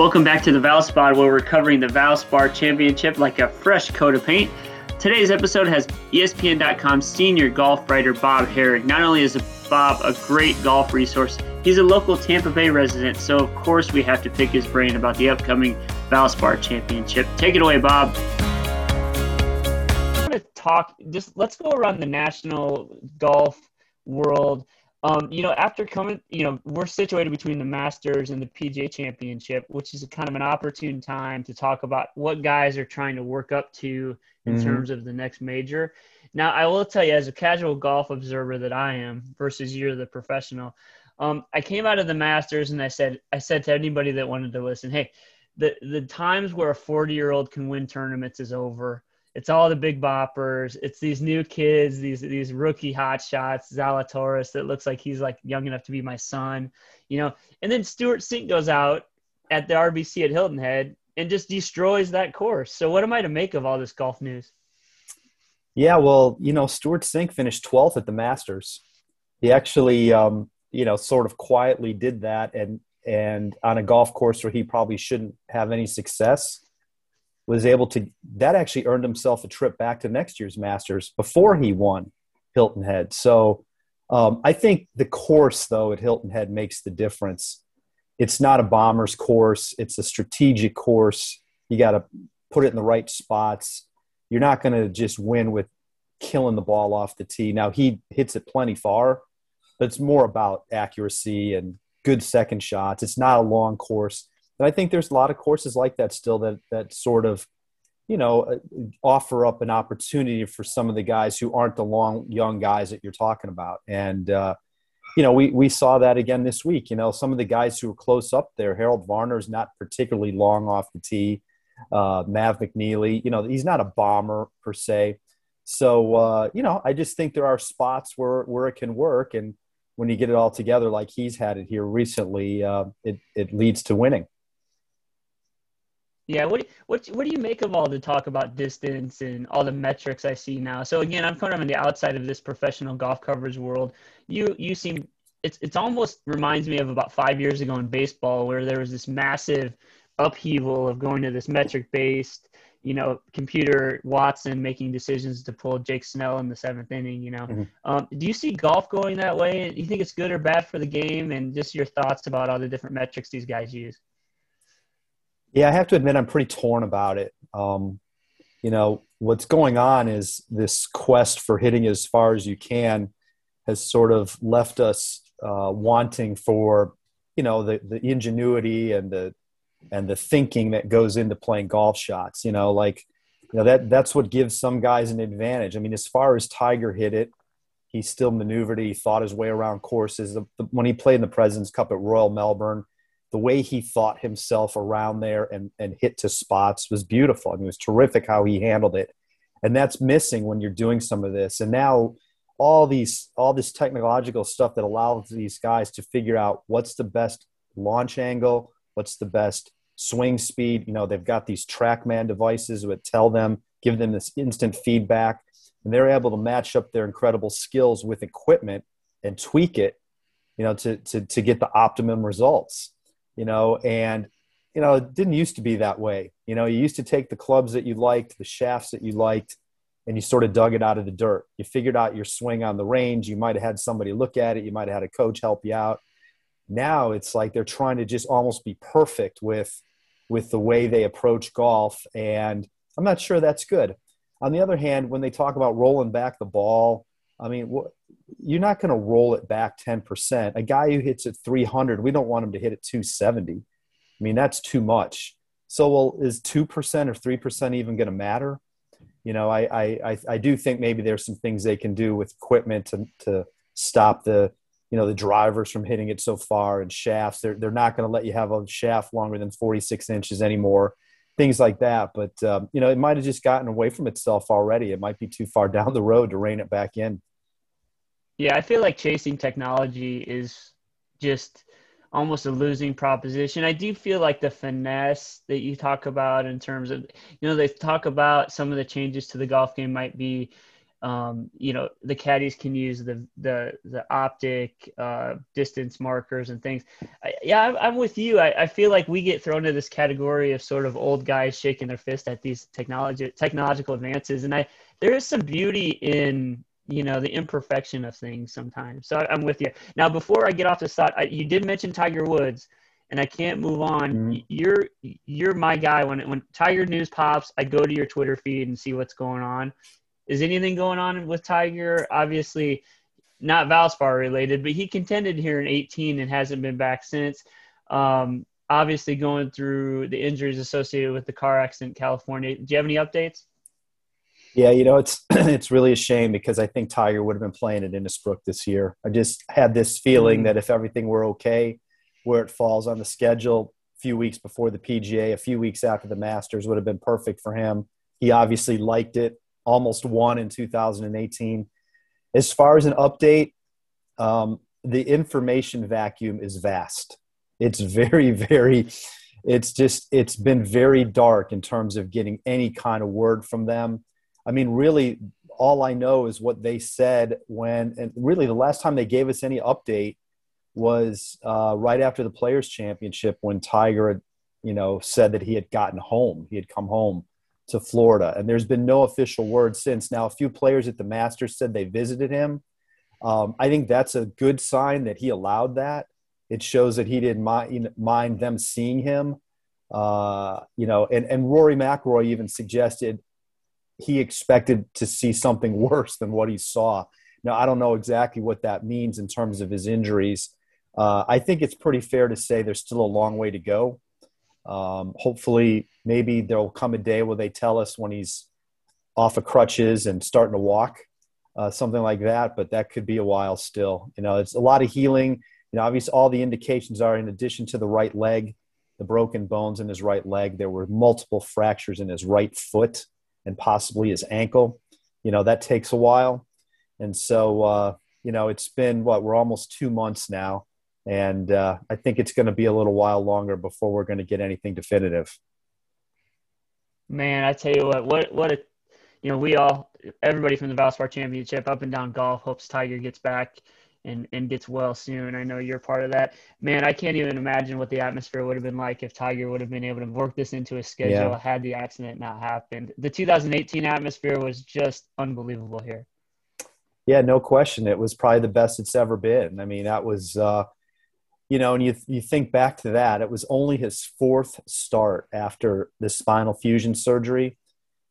Welcome back to the Valspod, where we're covering the Valspar Championship like a fresh coat of paint. Today's episode has ESPN.com senior golf writer Bob Harig. Not only is Bob a great golf resource, he's a local Tampa Bay resident, so of course we have to pick his brain about the upcoming Valspar Championship. Take it away, Bob. I want to talk, just let's go around the national golf world um, you know, after coming, you know, we're situated between the Masters and the PGA Championship, which is kind of an opportune time to talk about what guys are trying to work up to in mm-hmm. terms of the next major. Now, I will tell you, as a casual golf observer that I am, versus you're the professional, um, I came out of the Masters and I said, I said to anybody that wanted to listen, hey, the the times where a 40 year old can win tournaments is over it's all the big boppers. It's these new kids, these these rookie hot shots, Zalatoris that looks like he's like young enough to be my son, you know. And then Stewart Cink goes out at the RBC at Hilton Head and just destroys that course. So what am I to make of all this golf news? Yeah, well, you know, Stewart Cink finished 12th at the Masters. He actually, um, you know, sort of quietly did that, and and on a golf course where he probably shouldn't have any success was able to that actually earned himself a trip back to next year's Masters before he won Hilton Head. So um, I think the course though at Hilton Head makes the difference. It's not a bomber's course; it's a strategic course. You got to put it in the right spots. You're not going to just win with killing the ball off the tee. Now he hits it plenty far, but it's more about accuracy and good second shots. It's not a long course. And I think there's a lot of courses like that still that that sort of, you know, uh, offer up an opportunity for some of the guys who aren't the long young guys that you're talking about. And uh, you know, we we saw that again this week. You know, some of the guys who were close up there, Harold Varner's not particularly long off the tee. Uh, Mav McNealy, you know, he's not a bomber per se. So uh, you know, I just think there are spots where where it can work, and when you get it all together, like he's had it here recently, uh, it it leads to winning. Yeah, what what what do you make of all the talk about distance and all the metrics I see now? So again, I'm kind of on the outside of this professional golf coverage world. You you seem it's it's almost reminds me of about five years ago in baseball where there was this massive upheaval of going to this metric based, you know, computer Watson making decisions to pull Blake Snell in the seventh inning. You know, mm-hmm. um, do you see golf going that way? Do you think it's good or bad for the game? And just your thoughts about all the different metrics these guys use. Yeah, I have to admit I'm pretty torn about it. Um, you know, what's going on is this quest for hitting as far as you can has sort of left us uh, wanting for, you know, the, the ingenuity and the and the thinking that goes into playing golf shots. You know, like you know that that's what gives some guys an advantage. I mean, as far as Tiger hit it, he still maneuvered. He thought his way around courses. The, the, when he played in the Presidents Cup at Royal Melbourne, the way he thought himself around there and, and hit to spots was beautiful. I mean, it was terrific how he handled it. And that's missing when you're doing some of this. And now all these all this technological stuff that allows these guys to figure out what's the best launch angle, what's the best swing speed. You know, they've got these TrackMan devices that tell them, give them this instant feedback, and they're able to match up their incredible skills with equipment and tweak it, you know, to to to get the optimum results you know, and you know, it didn't used to be that way. You know, you used to take the clubs that you liked, the shafts that you liked, and you sort of dug it out of the dirt. You figured out your swing on the range. You might have had somebody look at it. You might have had a coach help you out. Now it's like they're trying to just almost be perfect with with the way they approach golf, and I'm not sure that's good. On the other hand, when they talk about rolling back the ball, I mean, you're not going to roll it back 10%. A guy who hits at 300, we don't want him to hit at 270. I mean, that's too much. So, well, is 2% or 3% even going to matter? You know, I, I, I do think maybe there's some things they can do with equipment to, to stop the, you know, the drivers from hitting it so far and shafts. They're, they're not going to let you have a shaft longer than 46 inches anymore, things like that. But, um, you know, it might have just gotten away from itself already. It might be too far down the road to rein it back in. Yeah, I feel like chasing technology is just almost a losing proposition. I do feel like the finesse that you talk about in terms of, you know, they talk about some of the changes to the golf game might be um, you know the caddies can use the the the optic uh, distance markers and things. I, yeah, I'm, I'm, with you. I, I feel like we get thrown into this category of sort of old guys shaking their fist at these technology technological advances, and I there is some beauty in you know the imperfection of things sometimes. So I, am with you. Now, before I get off this thought, I, you did mention Tiger Woods, and I can't move on. Mm-hmm. You're you're my guy when when Tiger news pops. I go to your Twitter feed and see what's going on is anything going on with Tiger? Obviously, not Valspar related, but he contended here in 18 and hasn't been back since. Um, obviously, going through the injuries associated with the car accident in California. Do you have any updates? Yeah, you know it's it's really a shame because I think Tiger would have been playing at Innisbrook this year. I just had this feeling mm-hmm. that if everything were okay, where it falls on the schedule, a few weeks before the PGA, a few weeks after the Masters would have been perfect for him. He obviously liked it almost won in 2018. As far as an update, um, the information vacuum is vast. It's very, very, it's just, it's been very dark in terms of getting any kind of word from them. I mean, really, all I know is what they said when, and really the last time they gave us any update was uh, right after the Players' Championship when Tiger you know, said that he had gotten home, he had come home to Florida. And there's been no official word since. Now, a few players at the Masters said they visited him. Um, I think that's a good sign that he allowed that. It shows that he didn't mind, mind them seeing him. Uh, you know, and, and Rory McIlroy even suggested he expected to see something worse than what he saw. Now, I don't know exactly what that means in terms of his injuries. Uh, I think it's pretty fair to say there's still a long way to go. Um, hopefully, maybe there'll come a day where they tell us when he's off of crutches and starting to walk, uh, something like that. But that could be a while still. You know, it's a lot of healing. You know, obviously, all the indications are in addition to the right leg, the broken bones in his right leg, there were multiple fractures in his right foot and possibly his ankle. You know, that takes a while. And so, uh, you know, it's been what we're almost two months now and uh, I think it's going to be a little while longer before we're going to get anything definitive. Man, I tell you what, what what a you know we all everybody from the Valspar Championship up and down golf hopes Tiger gets back and and gets well soon. I know you're part of that. Man, I can't even imagine what the atmosphere would have been like if Tiger would have been able to work this into his schedule yeah. had the accident not happened. The 2018 atmosphere was just unbelievable here. Yeah, no question. It was probably the best it's ever been. I mean, that was uh, you know, and you you think back to that, it was only his fourth start after the spinal fusion surgery.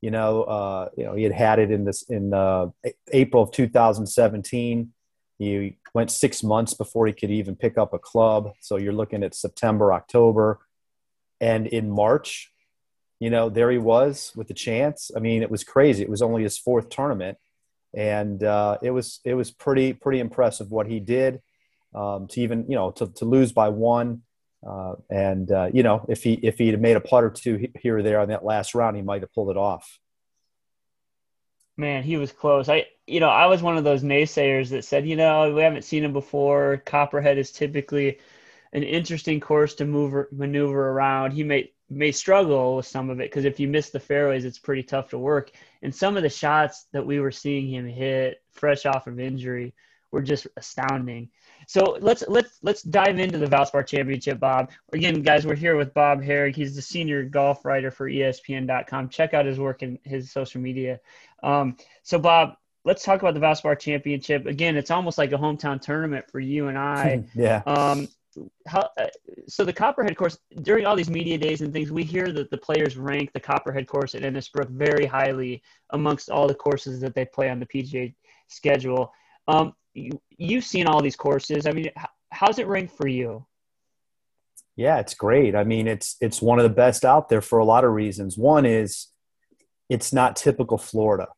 You know, uh, you know, he had had it in this in uh, April of 2017. He went six months before he could even pick up a club. So you're looking at September, October, and in March, you know, there he was with the chance. I mean, it was crazy. It was only his fourth tournament, and uh, it was it was pretty pretty impressive what he did um, to even you know to, to lose by one. Uh, and uh, you know, if he if he had made a putt or two here or there on that last round, he might have pulled it off. Man, he was close. I you know I was one of those naysayers that said you know we haven't seen him before. Copperhead is typically an interesting course to move maneuver around. He may may struggle with some of it because if you miss the fairways, it's pretty tough to work. And some of the shots that we were seeing him hit fresh off of injury were just astounding. So let's let's let's dive into the Valspar Championship, Bob. Again, guys, we're here with Bob Harig. He's the senior golf writer for ESPN.com. Check out his work and his social media. Um, so, Bob, let's talk about the Valspar Championship. Again, it's almost like a hometown tournament for you and I. yeah. Um, how, uh, so the Copperhead course during all these media days and things, we hear that the players rank the Copperhead course at Innisbrook very highly amongst all the courses that they play on the PGA schedule. Um, you, you've seen all these courses. I mean, how's it ranked for you? Yeah, it's great. I mean, it's it's one of the best out there for a lot of reasons. One is it's not typical Florida.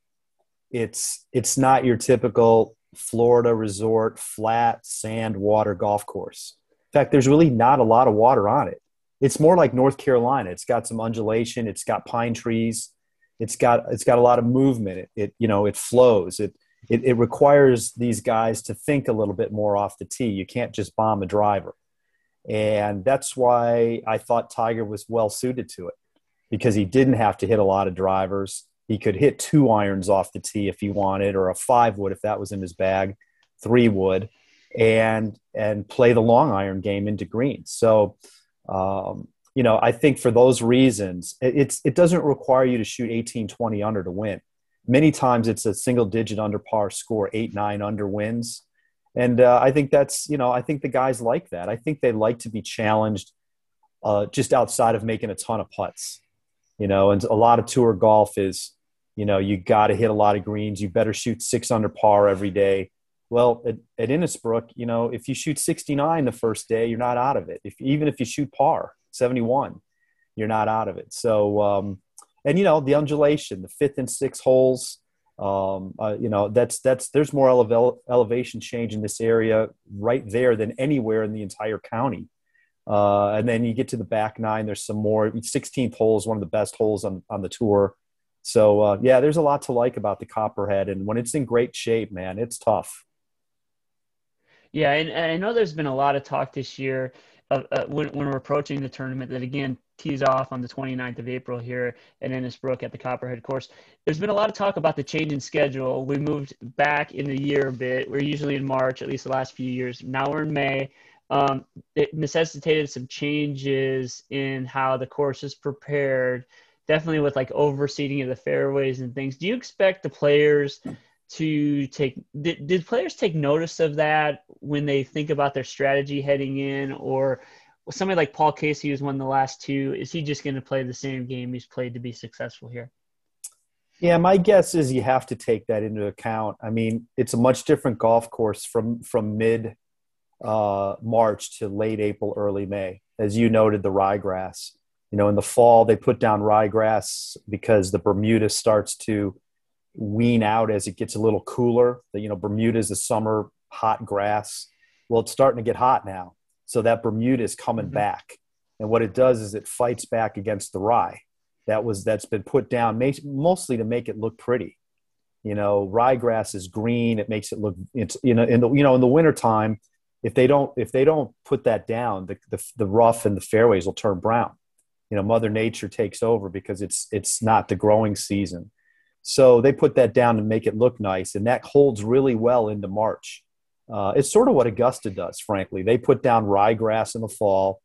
It's it's not your typical Florida resort flat sand water golf course. In fact, there's really not a lot of water on it. It's more like North Carolina. It's got some undulation. It's got pine trees. It's got it's got a lot of movement. It, it you know it flows. It it, it requires these guys to think a little bit more off the tee. You can't just bomb a driver. And that's why I thought Tiger was well suited to it because he didn't have to hit a lot of drivers. He could hit two irons off the tee if he wanted, or a five wood if that was in his bag, three wood, and and play the long iron game into greens. So, um, you know, I think for those reasons, it, it's it doesn't require you to shoot 18, 20 under to win. Many times it's a single digit under par score, eight, nine under wins. And uh, I think that's, you know, I think the guys like that. I think they like to be challenged uh, just outside of making a ton of putts, you know, and a lot of tour golf is, you know, you got to hit a lot of greens. You better shoot six under par every day. Well, at, at Innisbrook, you know, if you shoot 69 the first day, you're not out of it. If even if you shoot par 71, you're not out of it. So, um, and you know, the undulation, the fifth and sixth holes, um, uh, you know, that's that's there's more ele- elevation change in this area right there than anywhere in the entire county. Uh, and then you get to the back nine. There's some more. 16th hole is one of the best holes on on the tour. So uh, yeah, there's a lot to like about the Copperhead, and when it's in great shape, man, it's tough. Yeah, and, I know there's been a lot of talk this year uh, when, when we're approaching the tournament that again tees off on the 29th of April here at Innisbrook at the Copperhead course. There's been a lot of talk about the change in schedule. We moved back in the year a bit. We're usually in March, at least the last few years. Now we're in May. Um, it necessitated some changes in how the course is prepared, definitely with like overseeding of the fairways and things. Do you expect the players to take did, did players take notice of that when they think about their strategy heading in or somebody like Paul Casey who's won the last two is he just going to play the same game he's played to be successful here yeah my guess is you have to take that into account i mean it's a much different golf course from from mid uh, March to late April, early May. As you noted, the ryegrass. You know, in the fall they put down ryegrass because the Bermuda starts to wean out as it gets a little cooler. The, you know, Bermuda is a summer hot grass. Well, it's starting to get hot now, so that Bermuda is coming mm-hmm. back, and what it does is it fights back against the rye. That was that's been put down mostly to make it look pretty. You know, ryegrass is green. It makes it look. It's you know in the you know in the wintertime if they don't if they don't put that down, the, the, the rough and the fairways will turn brown. You know, Mother Nature takes over because it's it's not the growing season. So they put that down to make it look nice, and that holds really well into March. Uh, it's sort of what Augusta does, frankly. They put down ryegrass in the fall,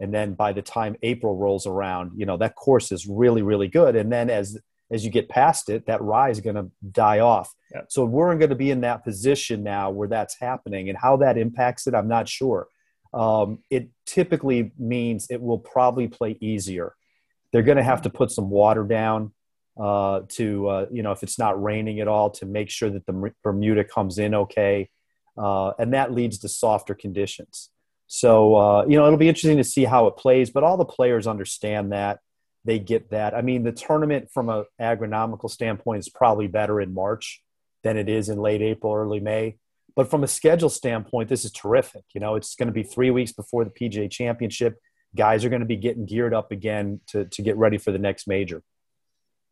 and then by the time April rolls around, you know that course is really, really good. And then as as you get past it, that rye is going to die off. Yeah. So we're going to be in that position now where that's happening, and how that impacts it, I'm not sure. Um, it typically means it will probably play easier. They're going to have to put some water down uh, to, uh, you know, if it's not raining at all, to make sure that the Bermuda comes in okay, uh, and that leads to softer conditions. So uh, you know, it'll be interesting to see how it plays, but all the players understand that they get that. I mean, the tournament from an agronomical standpoint is probably better in March than it is in late April, early May. But from a schedule standpoint, this is terrific. You know, it's going to be three weeks before the PGA Championship. Guys are going to be getting geared up again to, to get ready for the next major.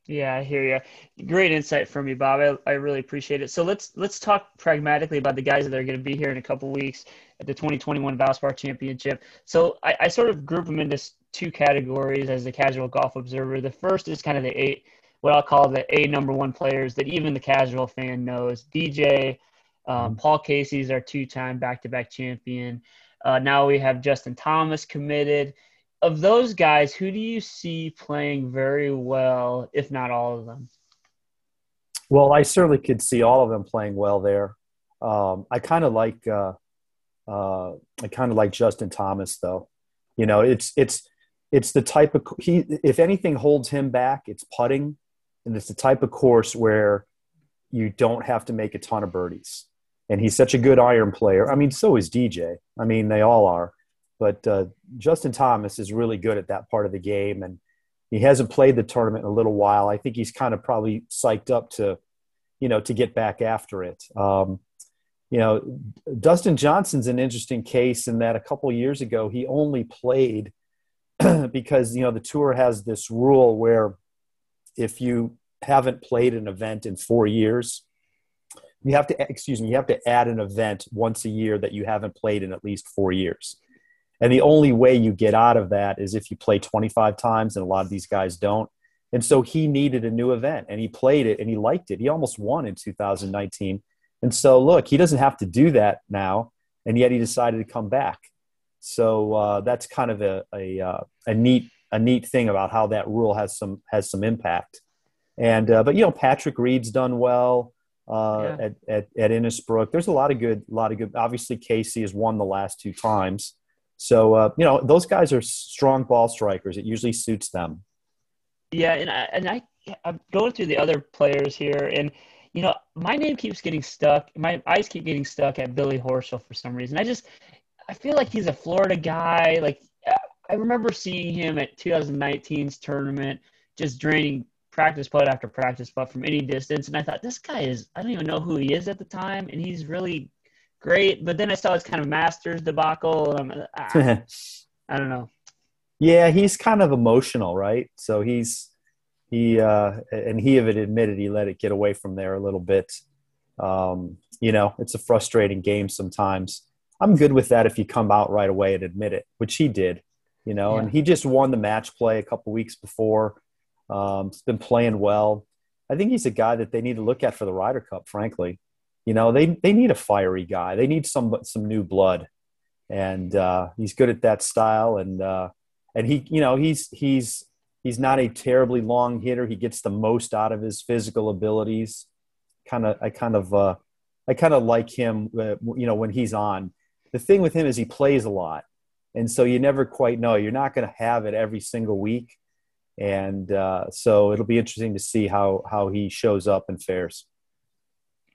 Yeah, I hear you. Great insight from you, Bob. I, I really appreciate it. So let's let's talk pragmatically about the guys that are going to be here in a couple weeks at the 2021 Valspar Championship. So I, I sort of group them into two categories as a casual golf observer. The first is kind of the eight, what I'll call the A number one players that even the casual fan knows. DJ, um, mm-hmm. Paul Casey's our two-time back-to-back champion. Uh, now we have Justin Thomas committed. Of those guys, who do you see playing very well, if not all of them? Well, I certainly could see all of them playing well there. Um, I kind of like uh, uh, I kind of like Justin Thomas, though. You know, it's it's it's the type of he if anything holds him back it's putting and it's the type of course where you don't have to make a ton of birdies and he's such a good iron player i mean so is dj i mean they all are but uh, justin thomas is really good at that part of the game and he hasn't played the tournament in a little while. I think he's kind of probably psyched up to you know to get back after it. Um, you know dustin johnson's an interesting case in that a couple years ago he only played because you know the tour has this rule where if you haven't played an event in four years you have to excuse me you have to add an event once a year that you haven't played in at least four years and the only way you get out of that is if you play 25 times and a lot of these guys don't And so he needed a new event and he played it and he liked it. He almost won in 2019. And so, look, he doesn't have to do that now. And yet he decided to come back. So uh, that's kind of a, a, uh, a, neat, a neat thing about how that rule has some, has some impact. And, uh, but, you know, Patrick Reed's done well uh, yeah. at, at, at Innisbrook. There's a lot of good, a lot of good. Obviously, Casey has won the last two times. So, uh, you know, those guys are strong ball strikers. It usually suits them. Yeah, and I, and I I'm going through the other players here, and you know my name keeps getting stuck. My eyes keep getting stuck at Billy Horschel for some reason. I just I feel like he's a Florida guy. Like I remember seeing him at 2019's tournament, just draining practice putt after practice putt from any distance, and I thought this guy is I don't even know who he is at the time, and he's really great. But then I saw his kind of Masters debacle, and I'm ah, I don't know. Yeah, he's kind of emotional, right? So he's he uh, and he even admitted he let it get away from there a little bit. Um, you know, it's a frustrating game sometimes. I'm good with that if you come out right away and admit it, which he did. You know, yeah. and he just won the match play a couple weeks before. Um, he's been playing well. I think he's a guy that they need to look at for the Ryder Cup. Frankly, you know, they they need a fiery guy. They need some some new blood, and uh, he's good at that style. And uh, and he you know he's he's he's not a terribly long hitter. He gets the most out of his physical abilities. Kind of i kind of uh, i kind of like him uh, you know when he's on. The thing with him is he plays a lot. And so you never quite know. You're not going to have it every single week. And uh, so it'll be interesting to see how how he shows up and fares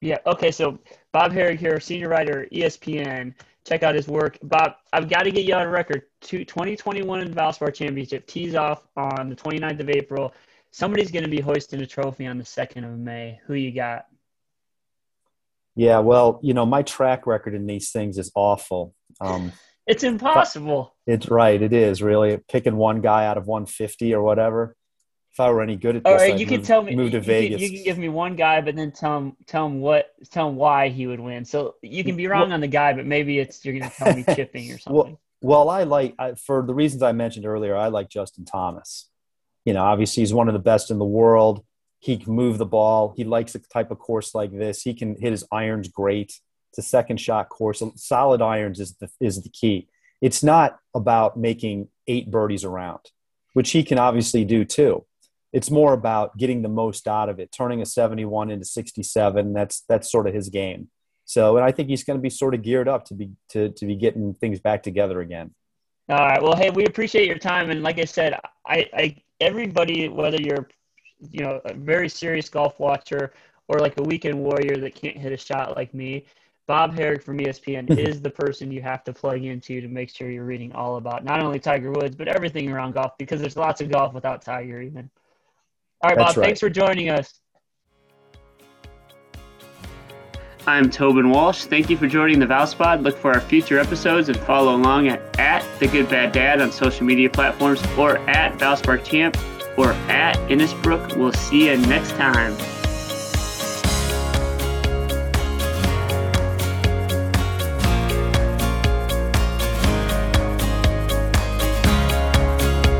yeah okay so bob Harig here senior writer espn check out his work. Bob, I've got to get you on record. 2021 Valspar Championship tees off on the 29th of April. Somebody's going to be hoisting a trophy on the 2nd of May. Who you got? Yeah, well, you know, my track record in these things is awful. Um, it's impossible. It's right. It is really picking one guy out of 150 or whatever if I were any good at this, all right, I'd you move, can tell me. Move to you Vegas. Can, you can give me one guy, but then tell him tell him what tell him why he would win. So you can be wrong well, on the guy, but maybe it's you're going to tell me chipping or something. Well, well, I like I, for the reasons I mentioned earlier. I like Justin Thomas. You know, obviously he's one of the best in the world. He can move the ball. He likes a type of course like this. He can hit his irons great. It's a second shot course. Solid irons is the is the key. It's not about making eight birdies around, which he can obviously do too it's more about getting the most out of it, turning a 71 into 67. That's that's sort of his game. So, and I think he's going to be sort of geared up to be to to be getting things back together again. All right. Well, hey, we appreciate your time, and like I said, I, I everybody, whether you're you know a very serious golf watcher or like a weekend warrior that can't hit a shot like me, Bob Harig from ESPN is the person you have to plug into to make sure you're reading all about not only Tiger Woods but everything around golf because there's lots of golf without Tiger even. All right, That's Bob, right. thanks for joining us. I'm Tobin Walsh. Thank you for joining the Valspod. Look for our future episodes and follow along at, at The Good Bad Dad on social media platforms or at Valspar Champ or at Innisbrook. We'll see you next time.